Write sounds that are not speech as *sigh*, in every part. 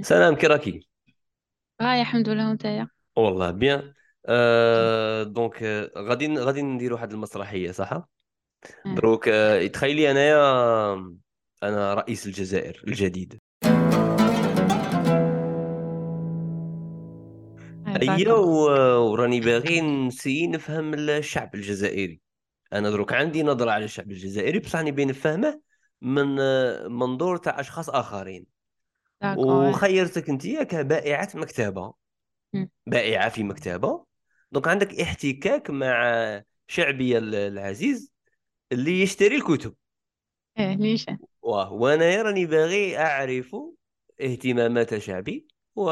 سلام كي راكي آه الحمد لله وانتيا والله بيان. آه donc آه، غادي غادي نديروا واحد المسرحية صح؟ دروك آه تخيلي انايا أنا رئيس الجزائر الجديد. هيا و- وراني باغي نسي نفهم الشعب الجزائري. أنا دروك عندي نظرة على الشعب الجزائري بصح راني بين نفهمه من آه، منظور تاع أشخاص آخرين. d'accord. وخيرتك انت كبائعة مكتبة. مم. بائعة في مكتبة. donc عندك احتكاك مع شعبي ال- العزيز اللي يشتري الكتب. آه ليش واه وأنا راني باغي أعرف اهتمامات شعبي و...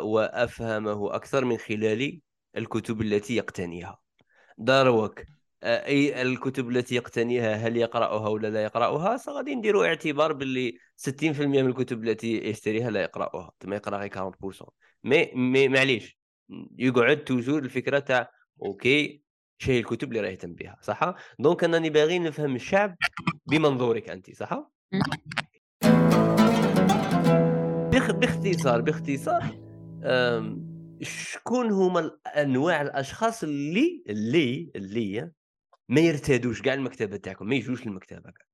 وأفهمه أكثر من خلال الكتب التي يقتنيها. داروك. أي الكتب التي يقتنيها هل يقرأها ولا لا يقرأها غادي نديروا اعتبار باللي 60% من الكتب التي يشتريها لا يقرأها ما يقرا غير 40% مي مي معليش يقعد toujours الفكرة تاع OK شي الكتب اللي راه يهتم بها صح donc أنني باغي نفهم الشعب بمنظورك انت صح. باختصار باختصار. شكون هما انواع الأشخاص اللي اللي اللي ما يرتادوش كاع المكتبة تاعكم ما يجوش للمكتبة كاع.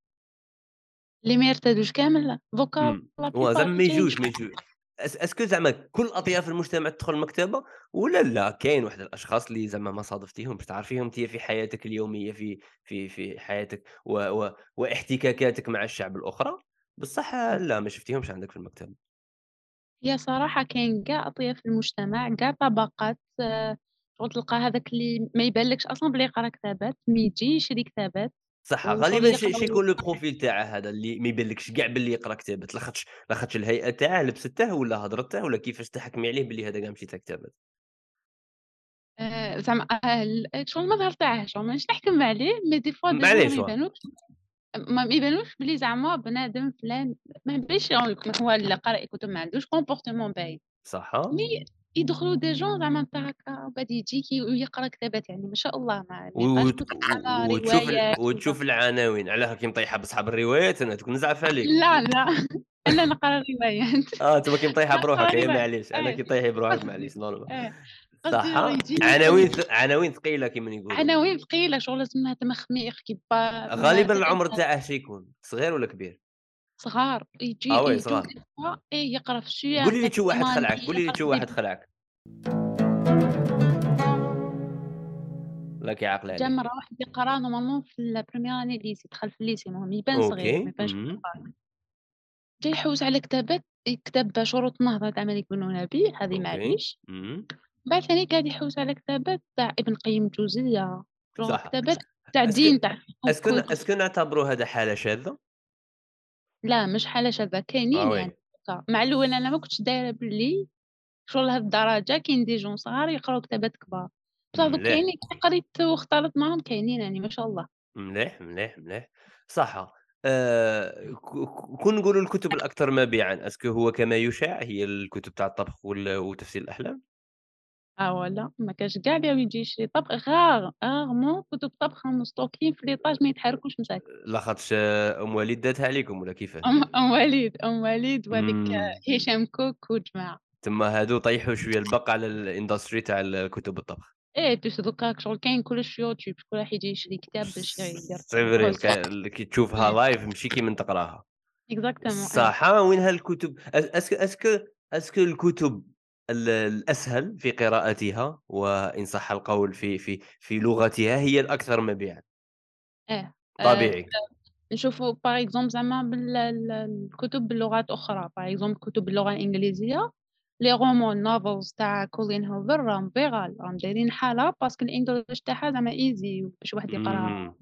اللي ما يرتدوش كامل دوكا زعما ما يجوش ما يجوش. أسكو زعما كل أطياف المجتمع تدخل المكتبة ولا لا؟ كاين واحد الأشخاص اللي زعما ما صادفتيهمش تعرفيهم انت في حياتك اليومية في في في حياتك و... و... واحتكاكاتك مع الشعب الأخرى؟ بصح لا ما شفتيهمش عندك في المكتبة. هي صراحة كاين كاع أطياف المجتمع كاع طبقات آه، شغل تلقى هذاك اللي ما يبانلكش أصلا بلي يقرا كتابات mais يجي يشري كتابات صح غالبا شي يكون le profil تاعه هذا اللي ما يبانلكش كاع باللي يقرأ كتابات لاخاطش لاخاطش الهيئة تاعه لبسته ولا هضرته ولا كيفاش تحكمي عليه باللي هذا كاع ماشي تاع كتابات. آه، زعما آه، شغل المظهر تاعه شغل مانيش نحكم عليه mais des fois معليش ما يبانوش. بلي زعما بنادم فلان ما يبانش هو اللي قارئ كتب ما عندوش comportement باين صح. مي يدخلوا des jeunes زعما انت هكا وبعد يجيك ويقرا كتابات يعني ما شاء الله ما وت- على وتشوف ال- وتشوف *laughs* العناوين على هاكي مطيحه بصحاب الروايات أنا دوك نزعف عليك. لا لا أنا نقرأ روايات *laughs* آه تبا كي مطيحه بروحك روايات معليش أنا إيه. كي طيحي بروحك معليش *laughs* normal. إيه. صح يجي عناوين عناوين ثقيلة كما يقولوا. عناوين ثقيلة شغل كيما غالبا العمر تاعه شي يكون صغير ولا كبير؟ صغار يجي آه oui صغار. إيه يقرأ في الشيوع قولي لي تشو واحد خلعك قولي لي تشو واحد خلعك. لا كيعقل جا عليك. مرة واحد يقرأ normalement في ال première année lycée دخل في ال lycée المهم يبان صغير ما يبانش جا يحوس على كتابات كتاب شروط النهضة تاع مالك بن نبي هذه معليش. بعد ثاني قاعد يحوس على كتابات تاع ابن قيم شغل صح. كتابات تاع الدين تاع est-ce que est-ce que نعتبروا هذا حالة شاذة؟ لا مش حالة شاذة آه كاينين oui. يعني هكا. مع الأول أنا ما كنتش دايرة بلي شغل لهاد الدرجة كاين des jeunes صغار يقراو كتابات كبار. بصح دوك مليح. كاينين كي قريت واختلط معاهم كاينين يعني ما شاء الله. مليح مليح مليح. صح آه ك- كون نقولوا الكتب الأكثر مبيعا est-ce que هو كما يشاع هي الكتب تاع الطبخ وال- وتفسير الأحلام؟ آه ولا ما كاش كاع اللي يجي يشري طبخ غار غارمون كتب طبخ مستوكين في l'étage ما يتحركوش مساكن لاخاطش آه، ام وليد داتها عليكم ولا كيفاه ام ام وليد ام وليد وهذيك هشام كوك وجماعه تما هادو طيحوا شوية البق على ال industrie تاع الكتب الطبخ إيه بيش دوكا شغل كاين كلش يوتيوب كل واحد يجي يشري كتاب باش يدير كي تشوفها live ماشي كي من تقراها exactement صح وين هالكتب est-ce que est-ce que est-ce que الكتب ال- الأسهل في قراءتها وإن صح القول في في في لغتها هي الأكثر مبيعا. إيه آه، طبيعي. نشوفوا par exemple زعما بال- ال- الكتب باللغات أخرى par exemple كتب باللغة الإنجليزية les romans novels تاع كولين هوفر راهم viral راهم دايرين حالة parce que ال English تاعها زعما easy باش واحد يقرأها.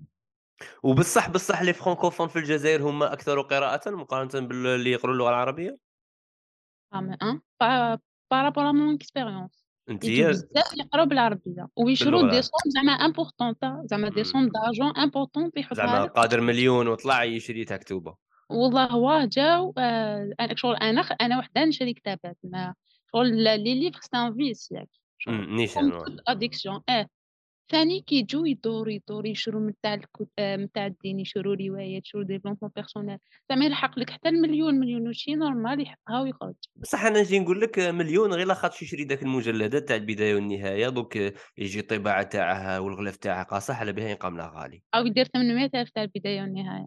وبصح بصح les francophones في الجزائر هم أكثر قراءة مقارنة باللي يقروا اللغة العربية؟ فاهم ان par rapport à mon expérience بزاف يقراو بالعربيه ويشرو des sommes زعما importantes زعما des. sommes d'argent importantes يحطوها زعما قادر مليون وطلع يشري تاع كتوبة والله واه جاو آه، أنا شغل أنا أنا وحدة نشري كتابات ما شغل les livres c'est un vice ياك. مم، نيشان addiction آه ثاني كيجيو يدوروا يدوروا يشروا من تاع من تاع الدين يشروا روايات يشروا développement personnel زعما يلحق لك حتى المليون مليون وشي نورمال يحطها ويخرج. بصح أنا نجي نقول لك مليون غير لاخاطش يشري ذاك المجلدات تاع البداية والنهاية دوك يجي الطباعة تاعها والغلاف تاعها قاصح على بها ينقام لها غالي. أو يدير 800000 تاع البداية والنهاية.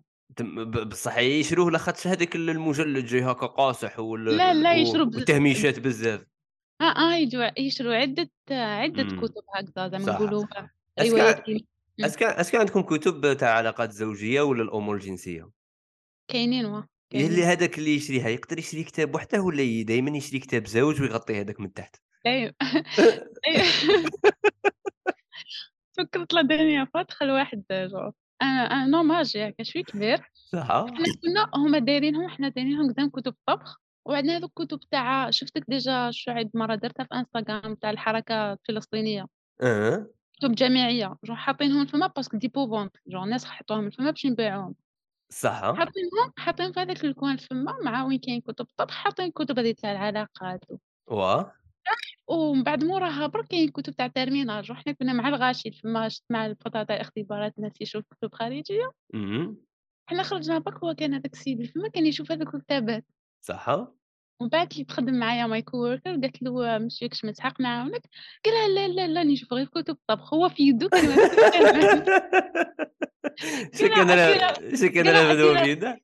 بصح يشروه لاخاطش هذاك المجلد جاي هكا قاصح وال... لا لا يشرو بز- والتهميشات بزاف. آه آه يجوا يشروا عدة عدة مم. كتب هكذا زعما صح. نقولوا روايات. est-ce que est-ce que عندكم كتب تاع علاقات زوجية ولا الأمور الجنسية. كاينين وا اللي كاينين. هذاك اللي يشريها يقدر يشري كتاب وحده ولا دائما يشري كتاب زوج ويغطي هذاك من تحت. أيوه. *laughs* أيوة. *laughs* فكرت la dernière fois دخل واحد جو. أنا أنا نوماج ياك شوي كبير. صح. حنا كنا هما دايرينهم حنا دايرينهم قدام كتب طبخ. وعندنا هذوك الكتب تاع شفتك déjà شعيب مرة درتها في انستغرام تاع الحركة الفلسطينية؟ أه. كتب جامعية جو حاطينهم فما parce que ديبوفونت جو الناس حطوهم فما باش نبيعوهم صح. حاطينهم حاطين في هذاك ال coin فما مع وين كاين كتب طبخ حاطين كتب هذه تاع العلاقات و- وا ومن بعد موراها برك كاين كتب تاع ترميناج وحنا كنا مع الغاشي فما شفت مع الفترة تاع الاختبارات الناس يشوف كتب خارجية. حنا خرجنا برك هو كان هذاك السيد فما كان يشوف هذوك الكتابات. صح؟ ومن بعد اللي تخدم معايا my coworker قالت له مش ياكش مسحق نعاونك قال لها لا لا لا نشوف غير كتب. طبخ هو في يدو كان *laughs* شكرا أنا شكرا أنا بدو بيدا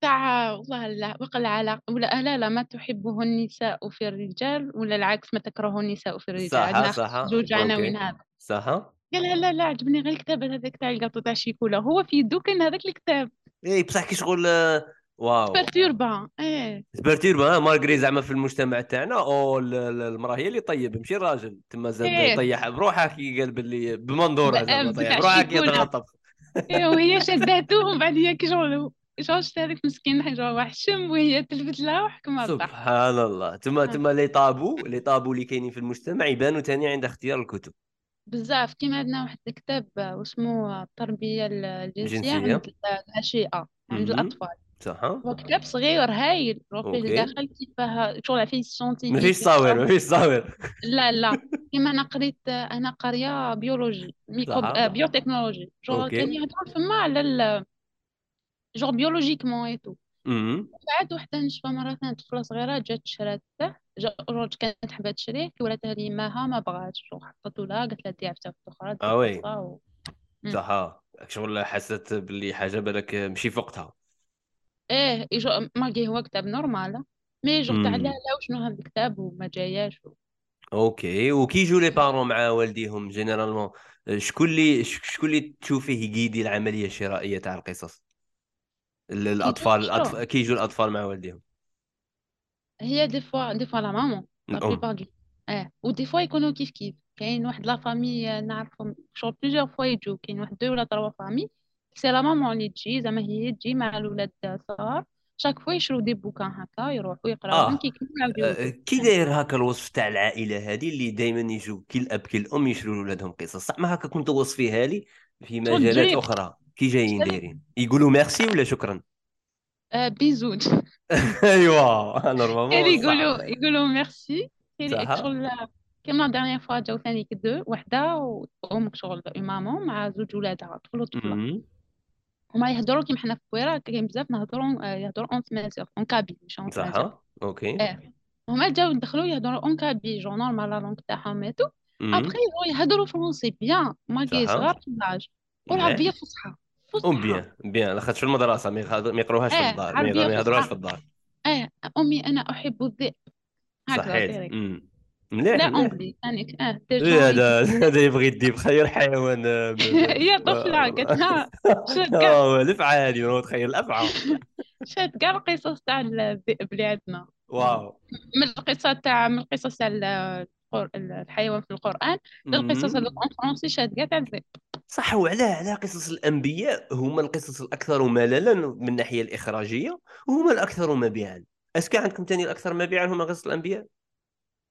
تاع والله لا بقى العلاقة ولا آه لا لا ما تحبه النساء في الرجال ولا العكس ما تكرهه النساء في الرجال. صح صح. زوج عناوين. هذا؟ صح. قال لا لا عجبني غير الكتاب هذاك تاع الكاطو تاع شيكولا هو في يدو كان هذاك الكتاب. اي بصح كي شغل آه، واو. بيرتوربا إيه. سبرتيربا مالغري زعما في المجتمع تاعنا أو ال- ال- المرأة هي اللي طيب ماشي الراجل تما زاد إيه. طيح بروحها كي قال باللي بمنظورها زعما طيح بروحها كي الطبخ إيه وهي *laughs* شداته ومن بعد هي كي شغل شتا هذاك مسكين جو واحد شم وهي تلفت لها وحكمها سبحان الله. تما تما لي طابو لي طابو اللي كاينين في المجتمع يبانوا ثاني عند اختيار الكتب. بزاف. كيما عندنا واحد الكتاب واسمه التربية الجنسية الجنسية. عند النشيئة عند مهم. صح هو كتاب صغير هايل رو فيه أوكي. داخل كيفاه شغل فيه سيونتيفيك مفيش صاور مفيش صاور لا لا كيما أنا قريت أنا قاريه بيولوجي ميكروب. آه بيوتكنولوجي شغل. كان يهضروا فما على ال جوغ بيولوجيكمون اي تو. بعد وحده نشفى مرة ثانية طفلة صغيرة جات شراته جا روج كانت حابة تشريه كي ولاتها لي ماها ما بغاتش شغل حطته لها قالت لها ديها في تاخد أخرى آه وي. صح شغل حست باللي حاجة بالك ماشي في وقتها إيه يجو مالكي هو كتاب normal mais genre تاع. لا لا وشنو هذا الكتاب وما جاياش. و... أوكي. وكي يجوا les parents مع والديهم généralement شكون اللي ش- شكون اللي تشوفيه يقيدي العملية الشرائية تاع القصص؟ ال- الأطفال يشرو. الأطفال كي يجوا الأطفال مع والديهم؟ هي des fois des fois la maman لا الام plupart du آه و des fois يكونوا كيف كيف كاين واحد la famille نعرفهم شغل plusieurs fois يجوا كاين واحد deux ولا trois familles c'est la maman اللي تجي زعما هي تجي مع الولاد صغار chaque fois يشرو des bouquins هكا يروحوا يقراوهم كي آه، يردوا كي داير هكا الوصف تاع العائلة هذه اللي دائما يجوا كي الاب كي الام يشروا لولادهم قصص؟ صح ما هكا كنت توصفيها لي في مجالات. أخرى. كي جايين دايرين. يقولوا ميرسي ولا شكرا؟ *laughs* آه بيزوج *laughs* أيوا normalement. يقولوا يقولوا ميرسي. شغل كيما la dernière fois جاو ثاني deux وحدة وام شغل maman مع زوج ولادها طفل وطفلة. هما يهضروا كيما حنا في الكويره كاين بزاف نهضروا آه، يهضروا en تمازيغ en kabyle مش en صح أوكي. إيه هما جاو دخلوا يهضروا en kabyle genre normal la langue تاعهم et tout. après يهضروا français bien مالكي صح. صغار في l'âge. والعربيه فصحى. فصحى. ام bien bien لاخاطش في المدرسة ما يقروهاش في إيه، الدار ما يهضروهاش. في الدار. إيه أمي أنا أحب الذئب هكذا. مليح لا مليح. اونجلي ثانيك. آه دي إيه، جون هذا هذا يبغي يدي خير حيوان آه، هي *laughs* طفلة قالت لها شاد كاع هو تخيل الافعال شاد كاع القصص تاع الذئب اللي عندنا واو. من القصة تاع من القصص تاع الحيوان في القرآن للقصص. هذوك اون فرونسي شاد كاع تاع الذئب صح وعلى على قصص الأنبياء هما القصص الأكثر مللا من الناحية الإخراجية وهما الأكثر مبيعا. est-ce que عندكم ثاني الأكثر مبيعا هما قصص الأنبياء؟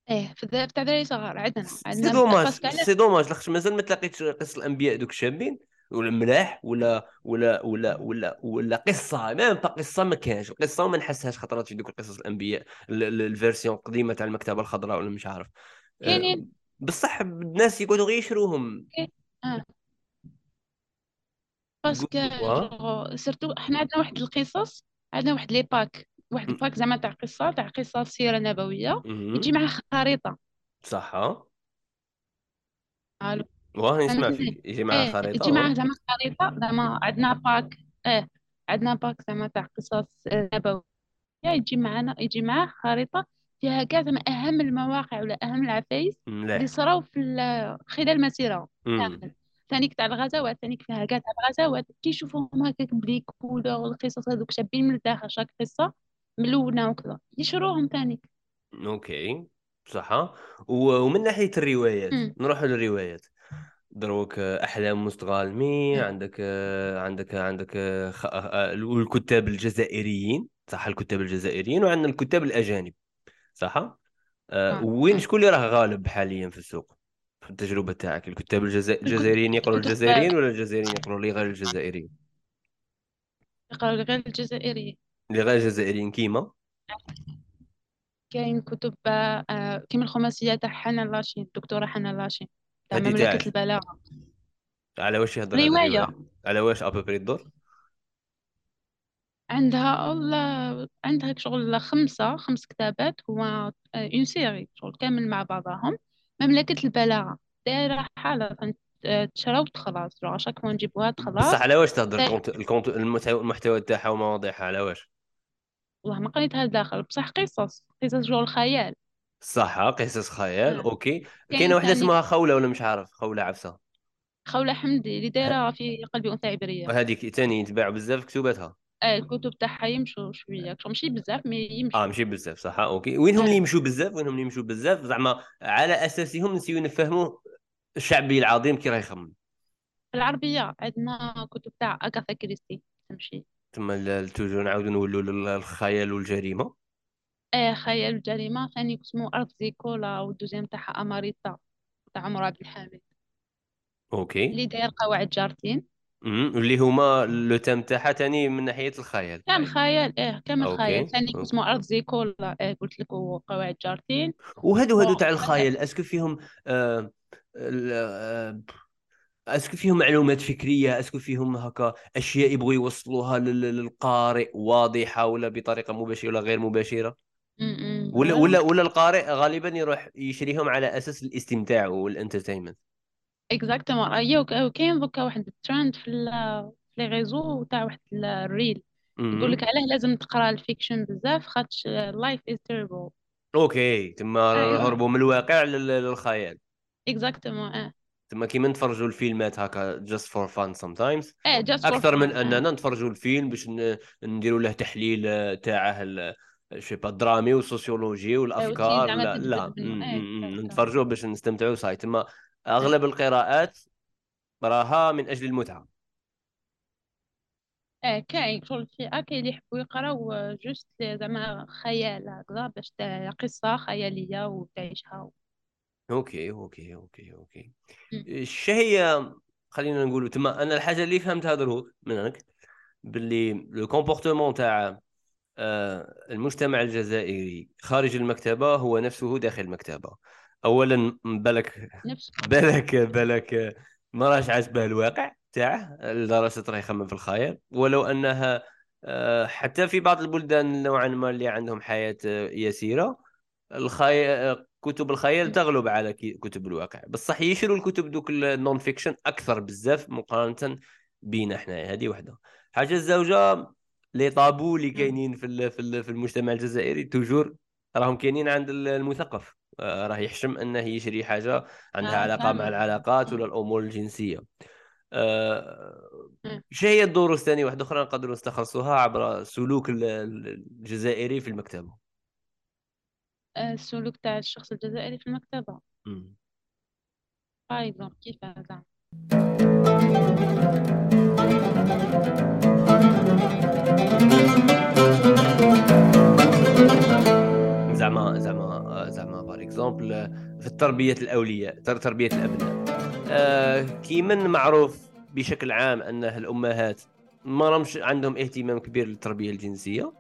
إيه في الذئب تاع دراري صغار عندنا c'est عندنا dommage parce que علاش c'est dommage لاخاطش مازال ما تلاقيتش قصص الأنبياء دوك الشابين ولا ملاح ولا ولا ولا ولا ولا قصة même pas قصة ما كانش القصة ما نحسهاش خطرات في دوك القصص الأنبياء ال- ال- ال version القديمة تاع المكتبة الخضراء ولا مش عارف. آه، كاينين. بصح الناس يقعدوا غير يشروهم. آه. parce que surtout حنا عندنا واحد القصص عندنا واحد les packs. واحد ال pack زعما تاع قصة تاع قصة سيره نبويه يجي معاه خريطة. صح. ألو. واه نسمع فيك. يجي معاه إيه خريطة. يجي معاه زعما خريطة زعما عندنا pack. إيه عندنا pack زعما تاع قصص نبوية. يجي معنا يجي معاه خريطة فيها كاع زعما أهم المواقع ولا أهم العفايس اللي صراو في خلال المسيره ثانيك تاع الغزوات ثانيك فيها كاع تاع الغزوات كي يشوفوهم هكاك ب les couleurs والقصص هذوك شابين من الداخل chaque قصة. ملونة وكذا يشروهم ثانيك okay صح ومن ناحية الروايات نروح للروايات. دروك أحلام مستغانمي عندك عندك عندك الكتاب الجزائريين. صح الكتاب الجزائريين وعندنا الكتاب الأجانب. صح؟ وين شكون اللي راه غالب حاليا في السوق؟ في التجربة تاعك. الكتاب الجزائريين يقروا الجزائريين ولا الجزائريين يقروا؟ اللي غير الجزائريين. يقروا غير الجزائريين. اللي غير الجزائريين كيما؟ كاين كتب آه، كيما الخماسيه تاع حنان لاشين الدكتورة حنان لاشين تاع مملكة البلاغة. على واش يهضر رواية. على واش à peu près الدور عندها عندها شغل خمسة خمس كتابات هو une série شغل كامل مع بعضهم. مملكة البلاغة. دايرة حالة تشرى وتخلص chaque fois نجيبوها تخلص بصح على واش تهضر ال content المحتوى تاعها ومواضيعها؟ على واش؟ والله ما قريتها داخل بصح قصص قصص شغل خيال. صح قصص خيال آه. okay. كاينة وحدة اسمها خولة ولا مش عارف خولة عفسة. خولة حمدي اللي دايرة في قلب أنثى عبرية. وهذيك ثاني يتباع بزاف كتباتها آه الكتب تاعها يمشوا شوية. ماشي بزاف mais يمشوا. آه ماشي بزاف صح. okay. وينهم اللي يمشوا بزاف؟ وينهم اللي يمشوا بزاف؟ زعما على أساسهم نسييو نفهموا الشعبي العظيم كي راه يخمم. العربية عندنا كتب تاع أغاثا كريستي تمشي. تما toujours نعاودو نولوا للخيال والجريمة. إيه خيال والجريمة. ثاني اسمه أرض زيكولا وال deuxième تاعها أماريتا تاع عمر عبد الحميد أوكي. اللي داير قواعد جارتين. اللي هما لو تام تاعها ثاني من ناحية الخيال. كان خيال إيه كامل خيال. ثاني اسمه أرض زيكولا. إيه قلت لك قواعد جارتين. وهادو هادو تاع الخيال أسكو فيهم آه آه اسكو فيهم معلومات فكرية اسكو فيهم هكا أشياء يبغوا يوصلوها للقارئ واضحة ولا بطريقة مباشرة ولا غير مباشرة؟ ولا ولا ولا القارئ غالبا يروح يشريهم على أساس الاستمتاع وال entertainment. exactement ايوا كاين دوك واحد الترند في les réseaux تاع واحد ال reel يقول لك علاه لازم تقرأ ال fiction بزاف خاطش life is terrible okay تما أيوة. هربوا من الواقع للخيال. exactement آه تما كيما نتفرجوا الفيلمات هكا just for fun sometimes أكثر من أننا نتفرجوا الفيلم باش نديروا له تحليل تاعه شي با درامي وسوسيولوجي والافكار لا لا. نتفرجوا باش نستمتعوا صاي تما أغلب القراءات راها من أجل المتعة. آه كاين شغل فئة كاين اللي يحبوا يقراو juste زعما خيال هكذا باش قصة خيالية وتعيشها okay okay okay okay. الشهية خلينا نقولوا تما أنا الحاجة اللي فهمتها دروك منك باللي le comportement تاع آه، المجتمع الجزائري خارج المكتبة هو نفسه داخل المكتبة. اولا بالك بالك بالك ما راش عاجبه الواقع تاعه لدرجه راه يخمم في الخيال ولو أنها آه، حتى في بعض البلدان نوعا ما اللي عندهم حياة يسيرة الخيال كتب الخيال تغلب على كتب الواقع. بصح يشروا الكتب دوك ال non-fiction أكثر بزاف مقارنة بينا حنايا هذه وحدة. حاجة الزوجة لي طابو اللي كاينين في في المجتمع الجزائري توجور راهم كاينين عند المثقف. راه يحشم أنه يشري حاجة عندها آه علاقة مع العلاقات ولا الأمور الجنسية. آه شو هي الدروس الثانية؟ واحدة أخرى نقدروا نستخلصوها عبر سلوك الجزائري في المكتبه السلوك تاع الشخص الجزائري في المكتبة. باي كيف هذا؟ زعما زعما زعما par exemple في التربيه الأولياء تربية الأبناء. آه كيما معروف بشكل عام أن الأمهات ما راهمش عندهم اهتمام كبير للتربية الجنسية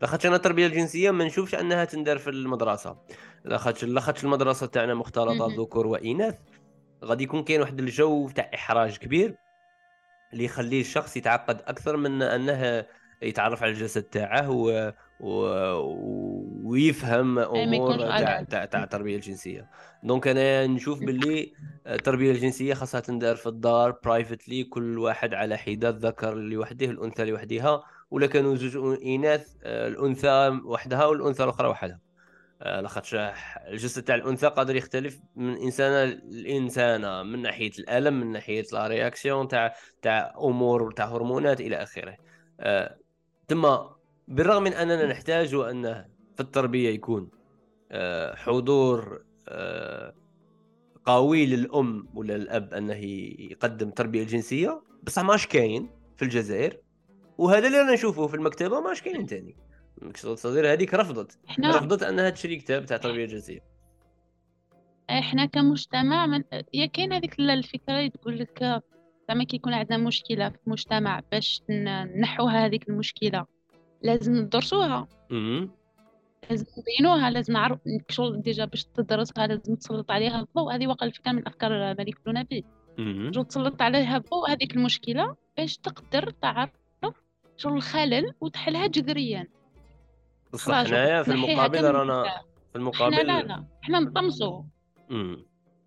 لاخاطش أنا التربيه الجنسيه ما نشوفش أنها تندار في المدرسة. لاخاطش لاخاطش المدرسة تاعنا مختلطة ذكور وإناث غادي يكون كاين واحد الجو تاع إحراج كبير اللي يخليه الشخص يتعقد أكثر من أنه يتعرف على الجسد تاعه و... و... ويفهم أمور تاع تاع تاع التربية الجنسية. donc أنا نشوف باللي التربية الجنسية خاصها تندار في الدار privately كل واحد على حدة الذكر لوحده الأنثى لوحدها ولا كانوا زوج إناث الأنثى وحدها والأنثى الأخرى وحدها. آه، لاخاطش الجسد تاع الأنثى قادر يختلف من انسانه لانسانه من ناحية الألم من ناحية لا رياكسيون تاع تاع أمور تاع هرمونات إلى آخره. آه، بالرغم من أننا نحتاج انه في التربية يكون آه، حضور قوي للأم ولا الأب أنه يقدم تربية جنسية بصح ماش كاين في الجزائر. وهذا اللي أنا نشوفه في المكتبة ماش كاين ثاني مكتبه الصغيره هذيك رفضت. إحنا رفضت أنها تشري كتاب تاع تربية جنسية. إحنا كمجتمع من... يا كاين هذيك الفكرة اللي تقول لك زعما كيكون عندنا مشكلة في المجتمع باش نحوها هذيك المشكلة. لازم ندرسوها. لازم نبينوها لازم نعرف شغل ديجا باش تدرسها لازم تسلط عليها الضوء. هذه وقع الفكرة من الافكار ملك نبيل. جو تسلط عليها الضوء هذيك المشكلة باش تقدر تعرف شغل الخلل وتحلها جذريا. بصح حنايا في المقابل رانا في المقابل إحنا لا لا إحنا نطمسوا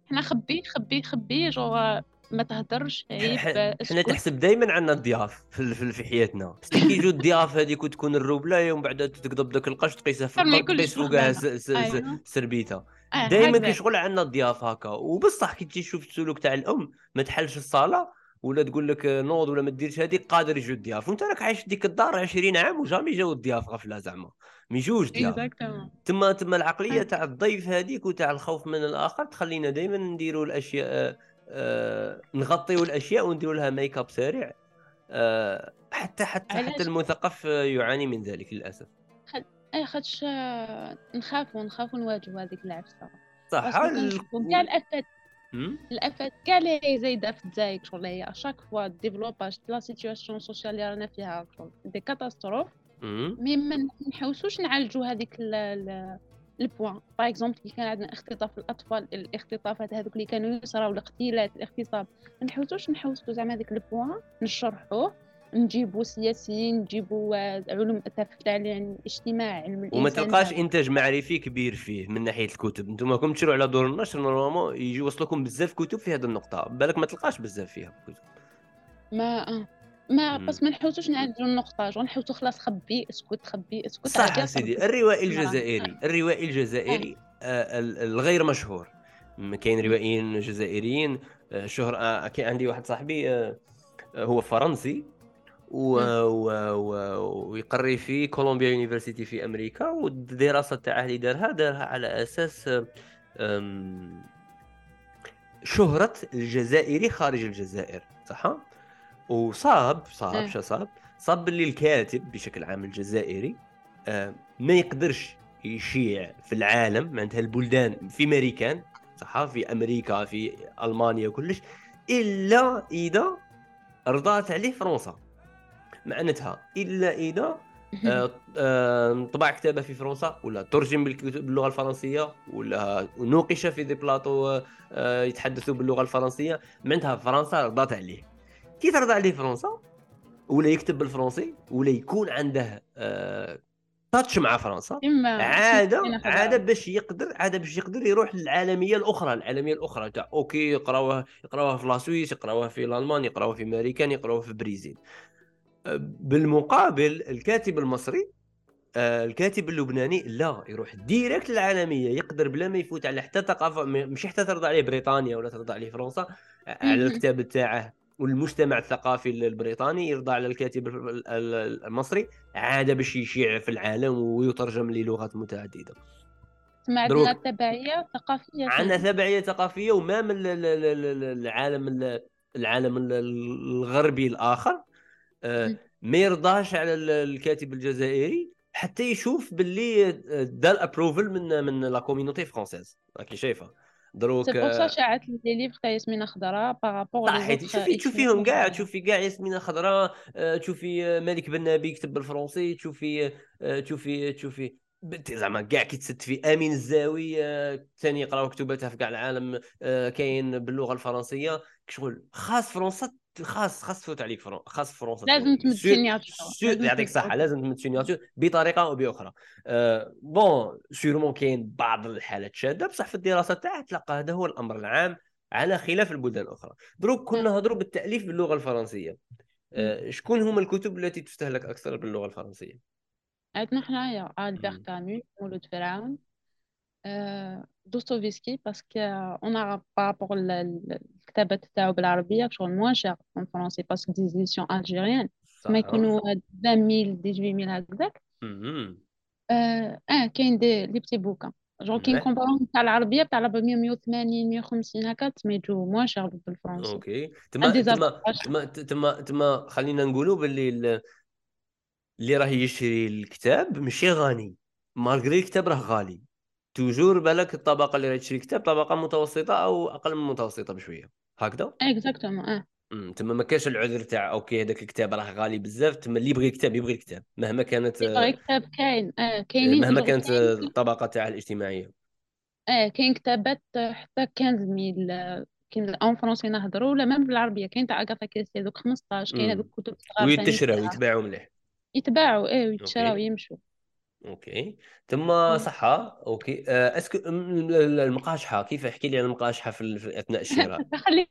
إحنا خبي خبي خبي جو ما تهدرش عيب إحنا تحسب دائما عندنا الضياف في في حياتنا. بس *laughs* كي يجوا الضياف هذيك وتكون الروبلة ومن بعد تقضب داك القش تقيسها في القلب تقيس فوقها أيوه. سربيتة. آه، دائما كيشغل عندنا الضياف هكا. وبصح كي تجي تشوف السلوك تاع الأم ما تحلش الصالة ولا تقول لك نوض ولا ما ديرش هذيك قادر يجوا الضياف. وانت راك عايش ديك الدار 20 عام و jamais جاو الضياف غفلة زعما. ما يجوش ضياف. تما تما العقلية آه. تاع الضيف هذيك وتاع الخوف من الآخر تخلينا دائما نديروا الأشياء آه نغطيو الأشياء ونديروا لها make up سريع. آه حتى حتى حتى المثقف يعاني من ذلك للأسف. أي خدش آه، نخافوا نخافوا نواجهوا هذيك العفسة. صح كاع الافات الافات كاع اللي زايده في الجزائر شغل هي à chaque fois développage la situation sociale اللي رانا فيها؟ شغل des catastrophes mais ما نحوسوش نعالجوا هذيك les points par exemple كي كان عندنا اختطاف الاطفال الاختطافات هذوك اللي كانوا يصراو الاغتيالات الاغتصاب ما نحوسوش نحوسوا زعما هذاك le point نشرحوه نجيبوا سياسيين نجيبوا علوم تاع يعني الاجتماع علم وما تلقاش إنتاج معرفي كبير فيه من ناحية الكتب. أنتم كم تشروا على دور النشر normalement يجي يوصلكم بزاف كتب في هذه النقطة بالك ما تلقاش بزاف فيها كتب. ما ما بس ما نحوسوش نعالجوا النقطة جو خلاص خبي اسكت خبي اسكت صح سيدي. الروائي الجزائري الروائي الجزائري آه. الغير مشهور. كاين روائيين جزائريين آه شهر آه عندي واحد صاحبي آه هو فرنسي و... و... و... ويقري في كولومبيا يونيفرسيتي في أمريكا والدراسة تاعه اللي دارها دارها على أساس أم... شهرة الجزائري خارج الجزائر صح؟ وصاب صاب. شو صاب صاب اللي الكاتب بشكل عام الجزائري ما يقدرش يشيع في العالم معناتها البلدان في امريكان صح؟ في أمريكا في ألمانيا كلش إلا إذا رضات عليه فرنسا. معناتها إلا إذا آه آه طبع كتابة في فرنسا ولا ترجم باللغة الفرنسية ولا نوقش في دي بلاطو آه يتحدثوا باللغة الفرنسية. معناتها فرنسا رضات عليه. كي ترضى عليه فرنسا ولا يكتب بالفرنسي ولا يكون عنده تاتش مع فرنسا عادة عادة باش يقدر عادة باش يقدر يروح للعالمية الأخرى. العالمية الأخرى تاع okay يقراوها يقراوها في la Suisse يقراوها في الألمان يقراوها في أمريكان يقراوها في بريزيل. بالمقابل الكاتب المصري آه، الكاتب اللبناني لا يروح direct للعالمية يقدر بلا ما يفوت على حتى ثقافة مش حتى ترضى عليه بريطانيا ولا ترضى عليه فرنسا على الكتاب تاعه والمجتمع الثقافي البريطاني يرضى على الكاتب المصري عاد باش يشيع في العالم ويترجم للغات متعددة. عندنا تبعية ثقافية عندنا تبعية ثقافية وما من العالم العالم الغربي الآخر. آه، ما يرضاش على الكاتب الجزائري حتى يشوف باللي آه، دار approval من من la communauté française راكي شايفة. دروك c'est pour شاعت les livres تاع ياسمينه خضراء par rapport صح تشوفي تشوفيهم كاع تشوفي كاع ياسمينه خضراء تشوفي مالك بن نبي يكتب بالفرنسي تشوفي تشوفي تشوفي بنت زعما كاع كيتسد في أمين الزاوي ثاني يقراو كتباتها في كاع العالم آه، كاين باللغة الفرنسية. كشغل خاص فرنسا خاص خاص تفوت عليك فرنسا خاص فرنسا لازم تمد signature يعطيك الصحه لازم تمد signature بطريقة أو بأخرى. أه bon sûrement كاين بعض الحالات شادة بصح في الدراسة تاعها تلقى هذا هو الأمر العام على خلاف البلدان الأخرى. دروك كنا نهضروا بالتأليف باللغة الفرنسية. أه شكون هما الكتب التي تستهلك أكثر باللغة الفرنسية؟ عندنا حنايا البير كامي مولود فرعون. دوستويفسكي parce que en arabe par rapport الكتابات تاعو بالعربيه شغل moins cher en français parce que des éditions algériennes ما يكونوا 20000 18000 هكذاك آه كاين des les petits بوكا جون كي ن comparer ون تاع العربيه تاع 400 180 150 هكا تسمى يجو moins cher بالفرنسي أوكي تما تما تما تما خلينا نقولوا باللي اللي راه يشري الكتاب ماشي غني malgré الكتاب راه غالي toujours بالك الطبقة اللي تشري كتاب طبقة متوسطة أو أقل من المتوسطه بشوية. هكذا؟ exactement آه. تما ما كاش العذر تاع okay هذاك الكتاب راه غالي بزاف تما اللي يبغي كتاب يبغي الكتاب مهما كانت يبغي كتاب كاين آه كاينين مهما كانت الطبقة تاعه الاجتماعية. آه كاين كتابات حتى 15000 كاين en français نهضروا ولا même بالعربية كاين تاع أغاثا كريستي هذوك 15 كاين هذوك كتب صغار ويتشراو ويتباعوا مليح. يتباعوا إيه ويتشراو ويمشوا okay. ثم صحة. أوكي. آه، est-ce que المقاشحة. كيف احكي لي عن المقاشحة في أثناء الشراء؟ *laughs* خلي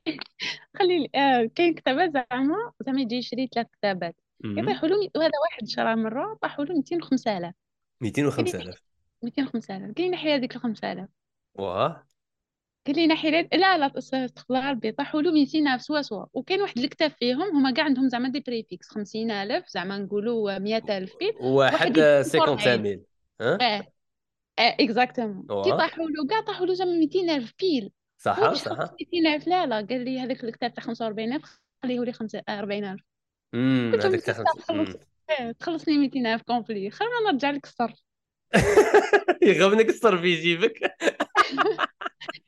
خلي آه كاين كتابات زعما زعما يجي يشري ثلاث كتابات. يطيحوا له وهذا واحد شرا مرة طاحوا له 205000 205000 205000 قال لي نحي هذيك ال 5000 واه. قال لي نحي لا لا استغفر الله ربي طاحوا له 200000 سوا سوا. وكاين واحد الكتاب فيهم هما كاع عندهم زعما des prix fixes 50000 زعما نقولوا 100000 فيل واحد 50000 آه آه exactement كي طاحوا له كاع طاحوا له زعما 200000 pile صح صح. 200000 لا لا قال لي هذاك الكتاب تاع 45000 خليه لي 40000 امم هذاك تاع تخلصني 200000 complet. خلينا نرجع لك الصرف. *laughs* يغبنك الصرف في جيبك *laughs*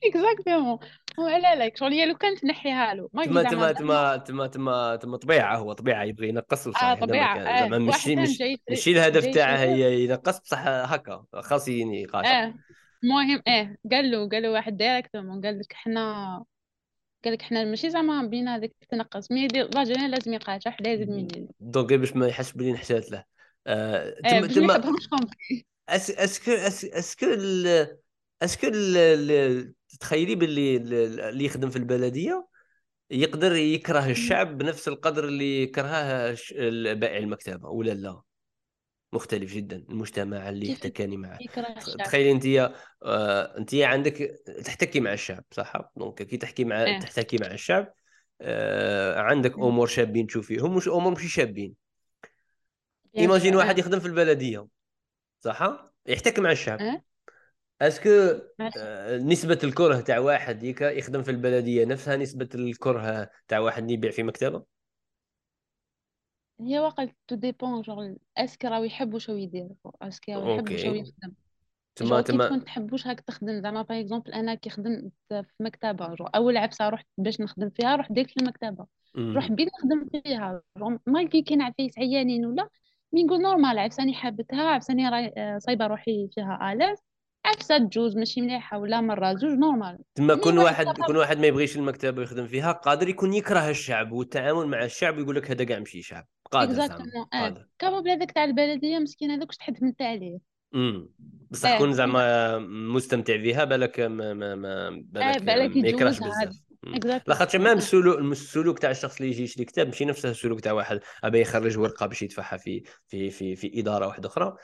exactement وعلى لك شغل هي لو كانت نحيها له ما تما تما تما تما تما تما طبيعة هو طبيعة يبغي ينقص بصح آه طبيعة. آه. زعما ماشي ماشي الهدف تاعه هي ينقص بصح هكا خاص ينقاش. آه. المهم آه قال له قال له واحد directement قال لك حنا قال لك حنا ماشي زعما بينا هذيك تنقص. mais l'algérien لازم يقاطع لازم يدير donc باش ما يحسش بلي نحشات له. آه تما تما est-ce que est-ce que est-ce que تخيلي باللي اللي يخدم في البلدية يقدر يكره الشعب بنفس القدر اللي يكرهه بائع المكتبة ولا لا؟ مختلف جدا المجتمع اللي يحتكاني معه تخيلي انت آه انت عندك تحتكي مع الشعب صح؟ دونك كي تحكي مع آه. تحتكي مع الشعب آه عندك أمور شابين تشوفيهم مش أمور مش شابين. imagine واحد يخدم في البلدية صح؟ يحتك مع الشعب. آه؟ est-ce que آه، نسبة الكره تاع واحد يخدم في البلدية نفسها نسبة الكره تاع واحد يبيع في مكتبة؟ هي واقع tout dépend je أسكو راهو يحب واش يدير أسكو راهو يحب واش يخدم. تما تما تكون تحب واش هاك تخدم زعما باغ اكزومبل أنا كي خدمت في مكتبة أول عبسه رحت باش نخدم فيها رحت ديريكت المكتبة. روح بيت نخدم فيها مالكي كاين عفايس عيانين ولا مي نقول نورمال عفساني حابتها عفساني راي صايبة روحي فيها الاز عفسه تجوز ماشي مليحه ولا مرة. زوج نورمال تما كون واحد كون واحد ما يبغيش المكتب ويخدم فيها قادر يكون يكره الشعب والتعامل مع الشعب ويقول لك هذا كاع ماشي شعب. قادر زعما آه. قادر. كابابل هذاك تاع البلدية مسكين هذاك واش تحد عليه. امم بصح آه. كون زعما مستمتع فيها بالك ما ما ما بالك, آه بالك ما يكرهش بزاف. لاخاطش مام السلوك السلوك تاع الشخص اللي يجي يشري كتاب ماشي نفسه السلوك تاع واحد ابى يخرج ورقه باش يدفعها في في في في إدارة واحدة أخرى.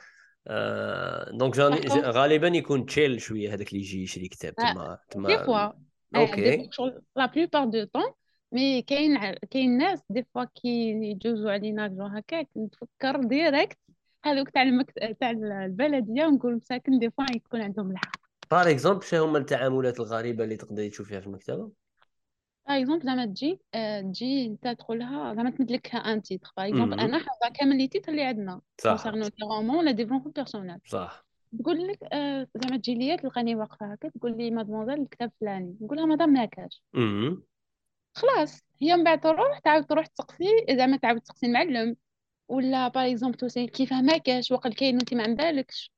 آه دونك غالبا يكون تشيل شوية هذاك اللي يجي يشري كتاب تما تما دي فوا أوكي لا بلوبار دو طون mais كاين كاين ناس des fois كي يجوزوا علينا جو هكاك نتفكر direct هذوك تاع المكتب تاع البلدية ونقول مساكن des fois يكون عندهم الحق par exemple شنو هما التعاملات الغريبة اللي تقدري تشوفيها في المكتبة؟ par exemple زعما تجي آه، تجي أنت تدخلها زعما تمدلك un titre par exemple أنا حافظه كامل les titres اللي عندنا. concernant les romans ولا développement personnel صح. تقول لك آه، زعما تجي ليا تلقاني واقفة هكا تقول لي مادموزيل الكتاب فلاني. نقول لها مدام ما كاش خلاص. هي من بعد تروح تعاود تروح تسقسي زعما تعاود تسقسي المعلم ولا par exemple توسي كيفاه ما كاش وقال كاين وانت ما عندكش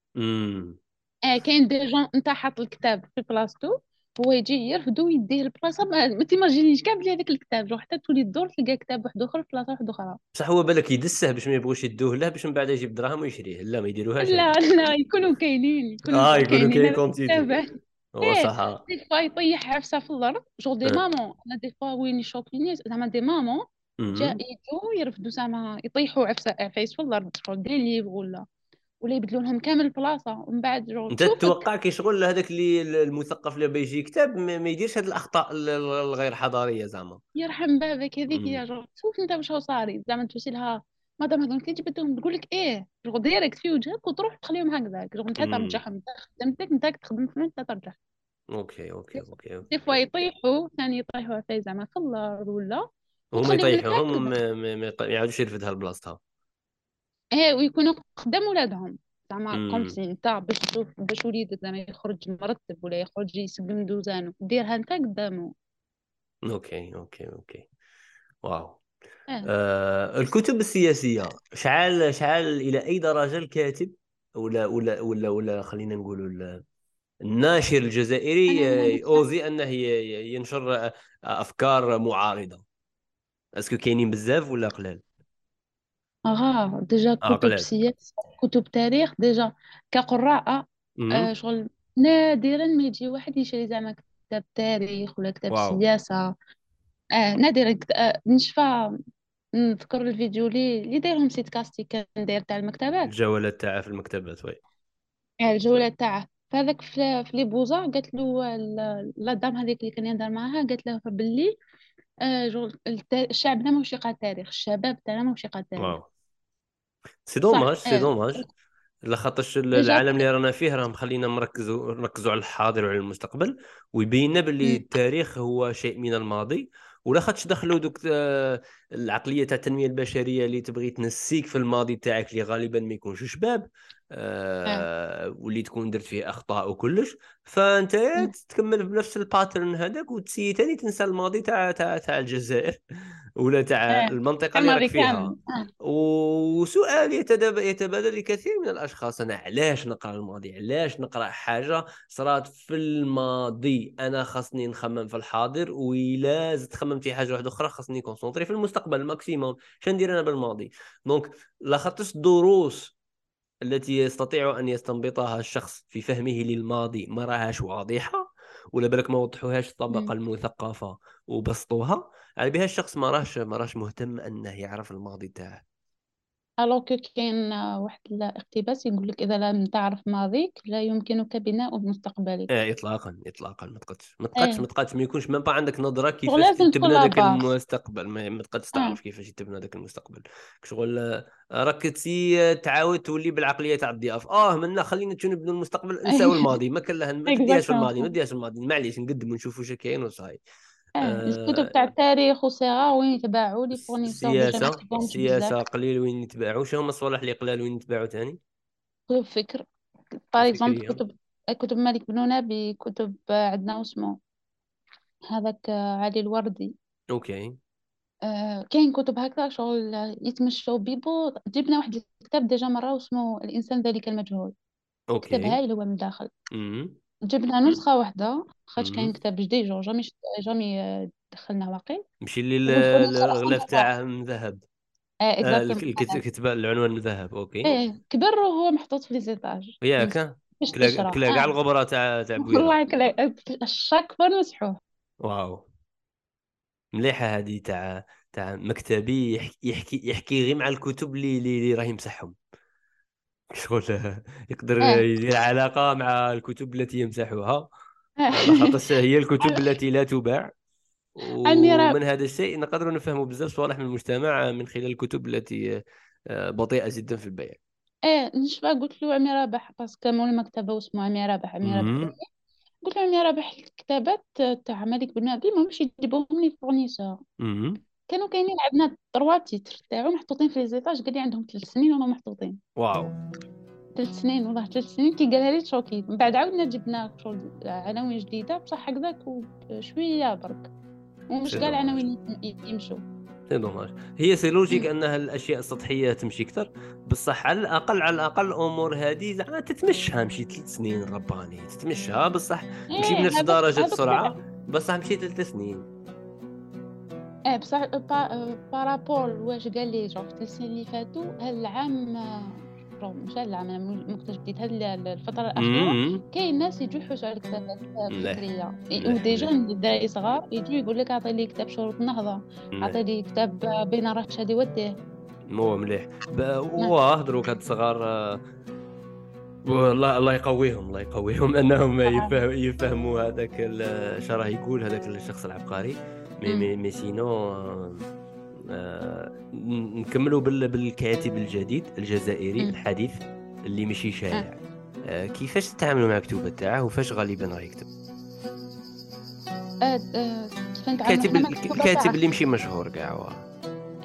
آه كاين des gens أنت حاط الكتاب في بلاصتو هو يجي يرفدو يديه البلاصه ما, ما t'imagineيش. كاع بلي هذاك الكتاب حتى تولي تدور تلقى كتاب واحد آخر في بلاصه واحدة آخرى. بصح هو بالك يدسه باش ما يبغوش يدوه له باش من بعد يجيب دراهم ويشريه. لا ما يديروهاش لا لا يكونوا كاينين آه يكونوا كاينين كاين quantité هو إيه صح. دي فوا يطيح عفسة في الأرض. جو دي. مامون أنا دي فوا وين يشوكيني زعما دي مامون جا. يجوا يرفدوا زعما يطيحوا عفسه عفايس في الأرض. شغل دي ليف ولا ولا يبدلوا لهم كامل البلاصة ومن بعد جو أنت تتوقع كي شغل هذاك اللي المثقف اللي بيجي يكتب ما يديرش هذه الأخطاء ال- ال- الغير حضارية زعما. يرحم بابك هذيك. يا جو شوف أنت واش صاري. زعما توصي لها مادام هذول كي تجبدهم تقول لك إيه جو ديريكت في وجهك وتروح تخليهم هكذاك جو أنت. ترجعهم أنت خدمتك أنت تخدم في أنت ترجع. okay okay okay des fois يطيحوا ثاني يطيحوا عفايس زعما في الأرض ولا. هما يطيحوهم ما- يعاودوش يرفدها لبلاصتها ويكونوا قدام ولادهم. زعما comme si أنت باش تشوف باش وليدك زعما يخرج مرتب ولا يخرج يسقم دوزانو ديرها أنت قدامه. okay okay okay. واو. آه آه الكتب السياسية شعال شعال إلى أي درجة الكاتب؟ ولا ولا ولا ولا خلينا نقولوا ال- الناشر الجزائري آه، oser أنه ينشر آه، أفكار معارضة. est-ce que كاينين بزاف ولا قلال؟ آه déjà آه كتب سياسة كتب تاريخ déjà كقراء امم آه شغل نادرا ما يجي واحد يشري زعما كتاب تاريخ ولا كتاب واو. سياسة. آه نادرا. كت- آه نشفى نذكر الفيديو اللي اللي دايرهم سيت كاستي كان داير تاع المكتبات. الجولات تاعها في المكتبات وي. آه، الجولة تاعه. فهذاك في في لي بوزا قالت له ال- لا دام هذيك اللي كان يهضر معاها قالت له باللي آه جو الت- الشعبنا ماهوش يقرا تاريخ الشباب تاعنا ماهوش يقرا تاريخ. واو. سي دوماج سي دوماج لخاطرش العالم اللي رانا فيه راه مخلينا مركزوا نركزوا على الحاضر وعلى المستقبل. ويبين باللي التاريخ هو شيء من الماضي. ولا خاطش دخلوا دوك العقلية تاع التنمية البشرية اللي تبغي تنسيك في الماضي تاعك اللي غالبا ما يكونش شباب. آه، واللي تكون درت فيه أخطاء وكلش. فأنت. تكمل بنفس ال pattern هذاك وتسي تاني تنسى الماضي تاع تاع تاع الجزائر *laughs* ولا تاع آه. المنطقة اللي راك فيها. آه. وسؤال يتبادل لكثير من الأشخاص. أنا علاش نقرأ الماضي؟ علاش نقرأ حاجة؟ صارت في الماضي أنا خاصني نخمم في الحاضر وإلا زدت تخمم في حاجة واحدة أخرى خاصني concentré في المستقبل maximum شندير أنا بالماضي؟ donc لاخاطرش الدروس التي يستطيع أن يستنبطها الشخص في فهمه للماضي ما راهاش واضحة؟ ولا بالك ما وضحوهاش الطبقه. المثقفة وبسطوها؟ على بها الشخص ما راهش ما راهش مهتم أنه يعرف الماضي تاعه. alors que كاين آه، واحد الاقتباس يقول لك إذا لم تعرف ماضيك لا يمكنك بناء مستقبلك. آه اطلاقا اطلاقا ما تقدش ما تقدش آه ما تقدش ما يكونش ما عندك نظرة كيفاش تبنى ذاك المستقبل. ما, تقدش تعرف كيفاش تبنى ذاك المستقبل. شغل راك تسي تعاود تولي بالعقلية تاع الضياف. آه منا خلينا نبنوا المستقبل *laughs* نساو الماضي. ما كان لها ما تديهاش في الماضي ما تديهاش في الماضي. معليش نقدموا نشوفوا واش كاين وصاي. الكتب آه تاع التاريخ والصغار وين يتباعوا les fournisseurs ما السياسة قليل وين يتباعوا واش هما الصوالح اللي قلال وين يتباعوا ثاني كتب فكر. par exemple كتب كتب مالك بن نبي كتب آه، عندنا اسمه هذاك آه، علي الوردي. OK. آه، كاين كتب هكذا شغل آه، يتمشوا بيبو. جبنا واحد الكتاب déjà مرة اسمه الإنسان ذلك المجهول. كتاب أوكي هايل هو من امم جبنا نسخة واحدة خاطش كاين امم كتاب جديد جو jamais شت- jamais آه، دخلنا واقيل. مشي لي وال fournisseur أصلا الغلاف تاعه من ذهب. آه آه exactement الك- الكتاب العنوان من ذهب. OK. إيه كبر وهو محطوط في les étages ياك. باش كلا تشرى كلا كاع آه الغبرة تاع تاع *laughs* بويره والله كلا الشاك فور مسحوب واو. مليحة هذه تاع تاع مكتبي يحكي يحكي, يحكي غير مع الكتب اللي اللي, اللي راه يمسحهم. شغل *laughs* يقدر آه يدير علاقة مع الكتب التي يمسحها آه لخاطرش هي *laughs* الكتب التي لا تباع. ومن هذا الشيء نقدر نفهم بزاف صوالح من المجتمع من خلال الكتب التي آه، بطيئة جدا في البيع. إيه نشفى قلت له عمي رابح parce que مول المكتبة واسمه عمي رابح عمي رابح. قلت له عمي رابح الكتابات تاع مالك بن نبي ماهمش يجيبوهم les fournisseurs. كانوا كاينين عندنا trois titres تاعو محطوطين في les étages قال لي عندهم ثلاث سنين وما محطوطين. واو. ثلاث سنين والله ثلاث سنين. كي قالها لي شوكيت من بعد عاودنا جبنا شغل عناوين جديدة بصح هكذاك وشوية برك. ومش قال عناوين يمشوا. c'est dommage هي c'est logique انها الاشياء السطحيه تمشي أكثر بصح على الاقل على الاقل الأمور هذه زعما تتمشها مشي ثلاث سنين رباني تتمشها بصح مشي إيه، بنفس درجه السرعه بصح مشي ثلاث سنين إيه بصح par- par rapport واش قال لي جو في السنين اللي فاتوا هاد مش هاد العام أنا من وقت جديد هاد ال- الفترة الأخيرة. كاين ناس يجوا يحوسوا على الكتابات مليح. الفكرية و déjà. الدراري صغار يجوا يقول لك اعطي لي كتاب شروط النهضة مليح. اعطي لي كتاب ابن رشد وديه مو مليح واه دروك هاد الصغار آه، والله الله يقويهم الله يقويهم *laughs* أنهم يفهم يفهموا هذاك اش راه يقول هذاك الشخص العبقري mais. mais, sinon آه، نكملوا بال- بالكاتب الجديد الجزائري. الحديث اللي ماشي شائع آه، كيفاش تتعاملوا مع الكتوبة تاعه وفاش غالبا راه يكتب آه، آه، نتعامل الكاتب؟ اللي ماشي مشهور كاع.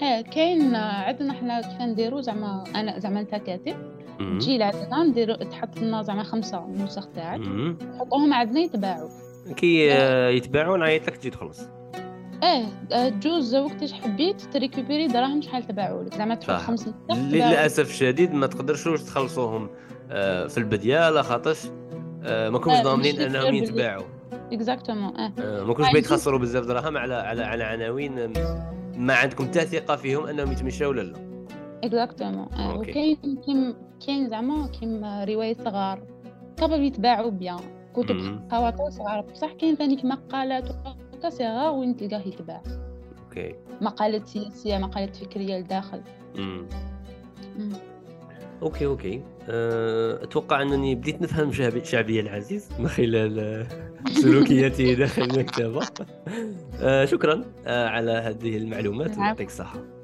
آه كاين آه، عندنا حنا كيف نديرو زعما أنا زعما أنت كاتب. تجي لعندنا نديرو تحط لنا زعما خمسة نسخ تاعك. نحطوهم عندنا يتباعوا كي آه، يتباعوا نعيط لك تجي تخلص آه آه، تجوز وقتاش حبيت تريكوبيري دراهم شحال تباعوا لك زعما تحط صح. خمس نسخ تباعوا. للأسف الشديد ما تقدرشوش تخلصوهم آه، في البدايه لاخاطش آه، ما كنتش آه، ضامنين أنهم يتباعوا exactement آه آه، ما كنتش آه، تخسروا بزاف دراهم على على على عناوين ما عندكم حتى ثقة فيهم أنهم يتمشاو ولا لا exactement آه. وكاين كاين كاين زعما كاين روايات صغار capable يتباعوا bien كتب. خواطر صغار بصح كاين ثاني مقالات وهكا c'est rare وين تلقاه يتباع. OK. مقالات سياسية مقالات فكرية لداخل. مم. مم. OK OK. أه، أتوقع أنني بديت نفهم شعبي شعبي العزيز *laughs* من خلال سلوكياته داخل المكتبة. *laughs* أه، شكرا أه، على هذه المعلومات. يعطيك الصحة.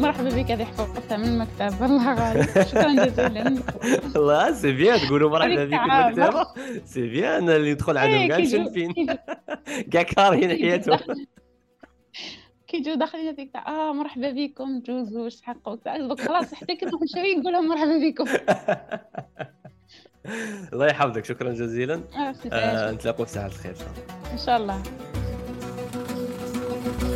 مرحبا بك هذه حفظتها من المكتب والله غالي. شكرا جزيلا. الله c'est bien تقولوا مرحبا بك تعال. المكتبة. c'est bien اللي يدخل عندهم. كاع كيجيو- كاع كارهين حياتهم. كيجيو داخلين هذيك تاع آه مرحبا بكم. تحقوا تاع دوك خلاص حتى كي نروح نشري نقول لهم مرحبا بكم. *laughs* الله يحفظك. شكرا جزيلا. آه، آه،. نتلاقوا في ساعة الخير. ان شاء الله إن شاء الله.